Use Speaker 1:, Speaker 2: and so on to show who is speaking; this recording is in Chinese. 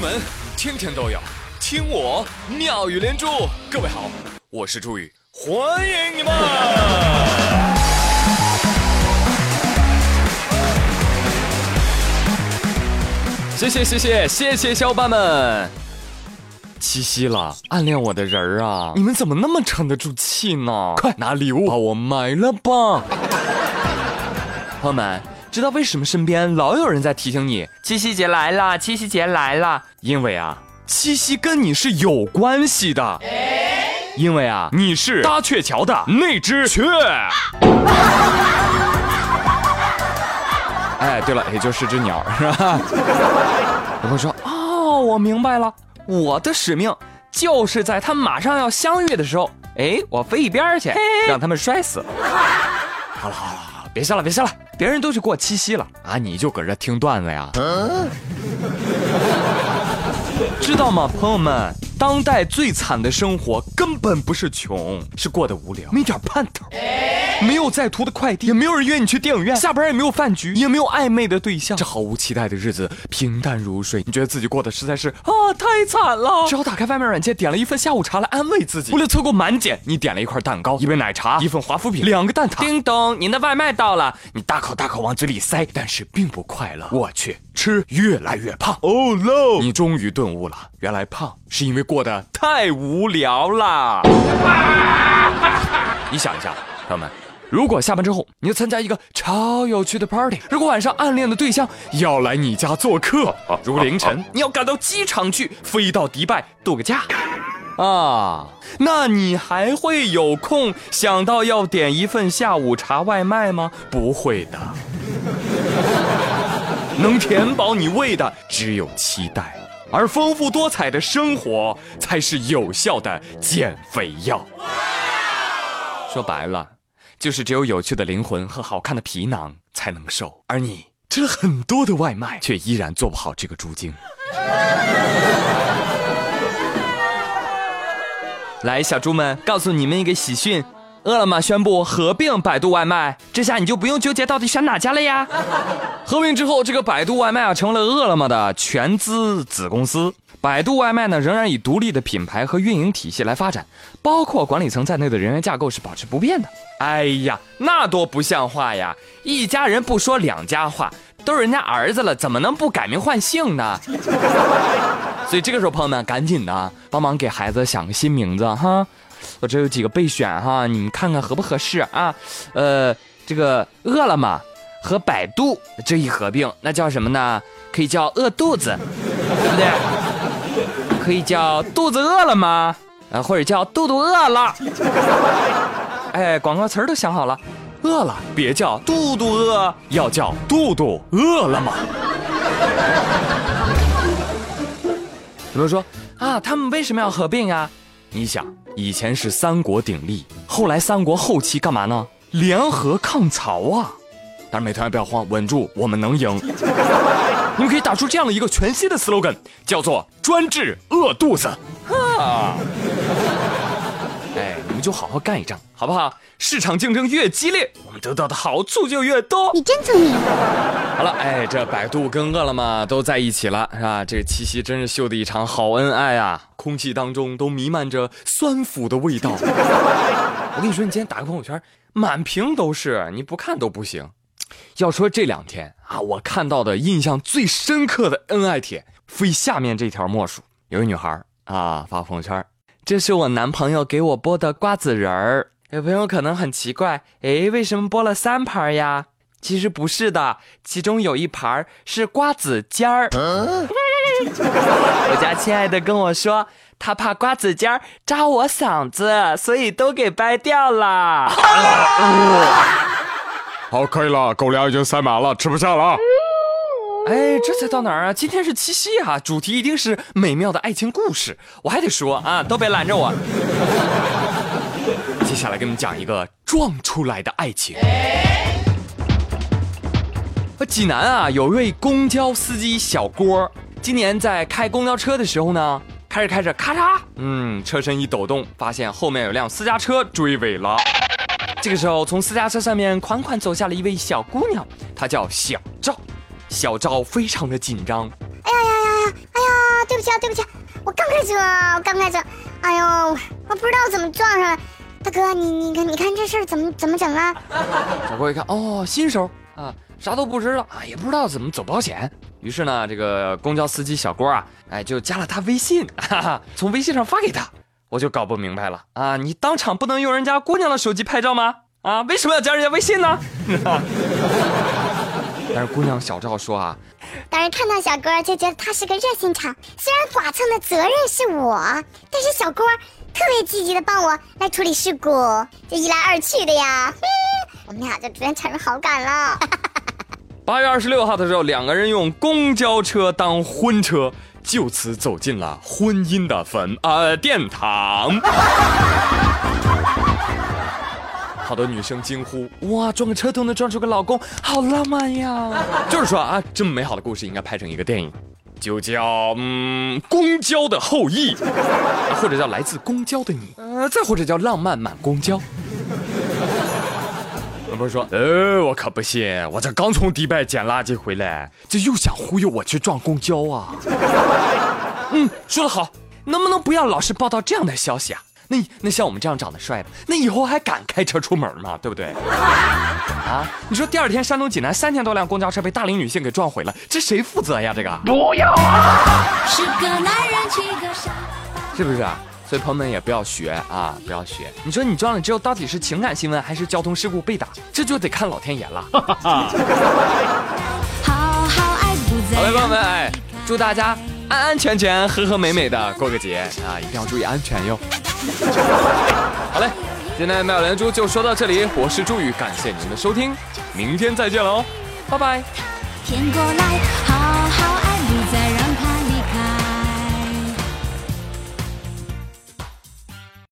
Speaker 1: 门天天都有听我妙语连珠。各位好，我是朱宇，欢迎你们！谢谢谢谢谢谢小伙伴们！七夕了，暗恋我的人儿啊，你们怎么那么沉得住气呢？快拿礼物把我埋了吧！朋友们，知道为什么身边老有人在提醒你七夕节来了，七夕节来了？因为啊，七夕跟你是有关系的。因为啊，你是搭鹊桥的那只雀。哎，对了，也就是只鸟，是吧？我会说，哦，我明白了，我的使命就是在他们马上要相遇的时候，哎，我飞一边去，让他们摔死。好了好了好了，别笑了别笑了，别人都去过七夕了啊，你就搁这听段子呀？知道吗，朋友们？当代最惨的生活根本不是穷，是过得无聊，没点盼头，没有在途的快递，也没有人约你去电影院，下班也没有饭局，也没有暧昧的对象，这毫无期待的日子平淡如水。你觉得自己过得实在是啊，太惨了。只好打开外卖软件，点了一份下午茶来安慰自己。为了凑够满减，你点了一块蛋糕、一杯奶茶、一份华夫饼、两个蛋挞。叮咚，您的外卖到了，你大口大口往嘴里塞，但是并不快乐。我去。吃越来越胖，Oh no！你终于顿悟了，原来胖是因为过得太无聊了。你想一下，朋友们，如果下班之后你要参加一个超有趣的 party，如果晚上暗恋的对象要来你家做客，如果凌晨 你要赶到机场去，飞到迪拜度个假，啊，那你还会有空想到要点一份下午茶外卖吗？不会的。能填饱你胃的只有期待，而丰富多彩的生活才是有效的减肥药。说白了，就是只有有趣的灵魂和好看的皮囊才能瘦，而你吃了很多的外卖，却依然做不好这个猪精。来，小猪们，告诉你们一个喜讯。饿了么宣布合并百度外卖，这下你就不用纠结到底选哪家了呀。合并之后，这个百度外卖啊成了饿了么的全资子公司。百度外卖呢仍然以独立的品牌和运营体系来发展，包括管理层在内的人员架构是保持不变的。哎呀，那多不像话呀！一家人不说两家话，都是人家儿子了，怎么能不改名换姓呢？所以这个时候，朋友们赶紧的帮忙给孩子想个新名字哈。我这有几个备选哈，你们看看合不合适啊？呃，这个饿了么和百度这一合并，那叫什么呢？可以叫饿肚子，对不对？可以叫肚子饿了吗？啊，或者叫肚肚饿了。哎，广告词都想好了，饿了别叫肚肚饿，要叫肚肚饿了吗？有人说啊，他们为什么要合并啊？你想，以前是三国鼎立，后来三国后期干嘛呢？联合抗曹啊！但是美团不要慌，稳住，我们能赢。你们可以打出这样的一个全新的 slogan，叫做“专治饿肚子”。啊。哎，你们就好好干一仗，好不好？市场竞争越激烈，我们得到的好处就越多。
Speaker 2: 你真聪明。
Speaker 1: 好了，哎，这百度跟饿了么都在一起了，是吧？这个七夕真是秀的一场好恩爱啊！空气当中都弥漫着酸腐的味道。我跟你说，你今天打个朋友圈，满屏都是，你不看都不行。要说这两天啊，我看到的印象最深刻的恩爱帖，非下面这条莫属。有一女孩啊发朋友圈。这是我男朋友给我剥的瓜子仁儿，有朋友可能很奇怪，诶，为什么剥了三盘呀？其实不是的，其中有一盘是瓜子尖儿。我家亲爱的跟我说，他怕瓜子尖儿扎我嗓子，所以都给掰掉了。
Speaker 3: 好，可以了，狗粮已经塞满了，吃不下了。
Speaker 1: 哎，这才到哪儿啊？今天是七夕啊，主题一定是美妙的爱情故事。我还得说啊，都别拦着我。接下来给你们讲一个撞出来的爱情。济南啊，有位公交司机小郭，今年在开公交车的时候呢，开着开着，咔嚓，嗯，车身一抖动，发现后面有辆私家车追尾了。这个时候，从私家车上面款款走下了一位小姑娘，她叫小赵。小赵非常的紧张，哎呀呀呀呀，哎呀，
Speaker 2: 对不起啊，对不起，我刚开车，我刚开车，哎呦，我不知道怎么撞上了。大哥，你你看你看这事儿怎么怎么整啊？
Speaker 1: 小郭一看，哦，新手啊，啥都不知道啊，也不知道怎么走保险。于是呢，这个公交司机小郭啊，哎，就加了他微信，哈哈，从微信上发给他。我就搞不明白了啊，你当场不能用人家姑娘的手机拍照吗？啊，为什么要加人家微信呢？但是姑娘小赵说啊，
Speaker 2: 当时看到小郭就觉得他是个热心肠，虽然剐蹭的责任是我，但是小郭特别积极的帮我来处理事故，这一来二去的呀，我们俩就逐渐产生好感了。
Speaker 1: 八月二十六号的时候，两个人用公交车当婚车，就此走进了婚姻的坟呃殿堂。好多女生惊呼：“哇，撞个车都能撞出个老公，好浪漫呀！”就是说啊，这么美好的故事应该拍成一个电影，就叫嗯《公交的后裔》，或者叫《来自公交的你》，呃，再或者叫《浪漫满公交》。我不是说，呃，我可不信，我这刚从迪拜捡垃圾回来，这又想忽悠我去撞公交啊？嗯，说得好，能不能不要老是报道这样的消息啊？那那像我们这样长得帅的，那以后还敢开车出门吗？对不对？啊，你说第二天山东济南三千多辆公交车被大龄女性给撞毁了，这谁负责呀？这个不要啊！是个男人骑个傻是不是啊？所以朋友们也不要学啊，不要学。你说你撞了之后，到底是情感新闻还是交通事故被打？这就得看老天爷了。好嘞，朋友们，哎，祝大家安安全全、和和美美的过个节啊！一定要注意安全哟。好嘞，今天妙连珠就说到这里，我是朱宇，感谢您的收听，明天再见喽，拜拜。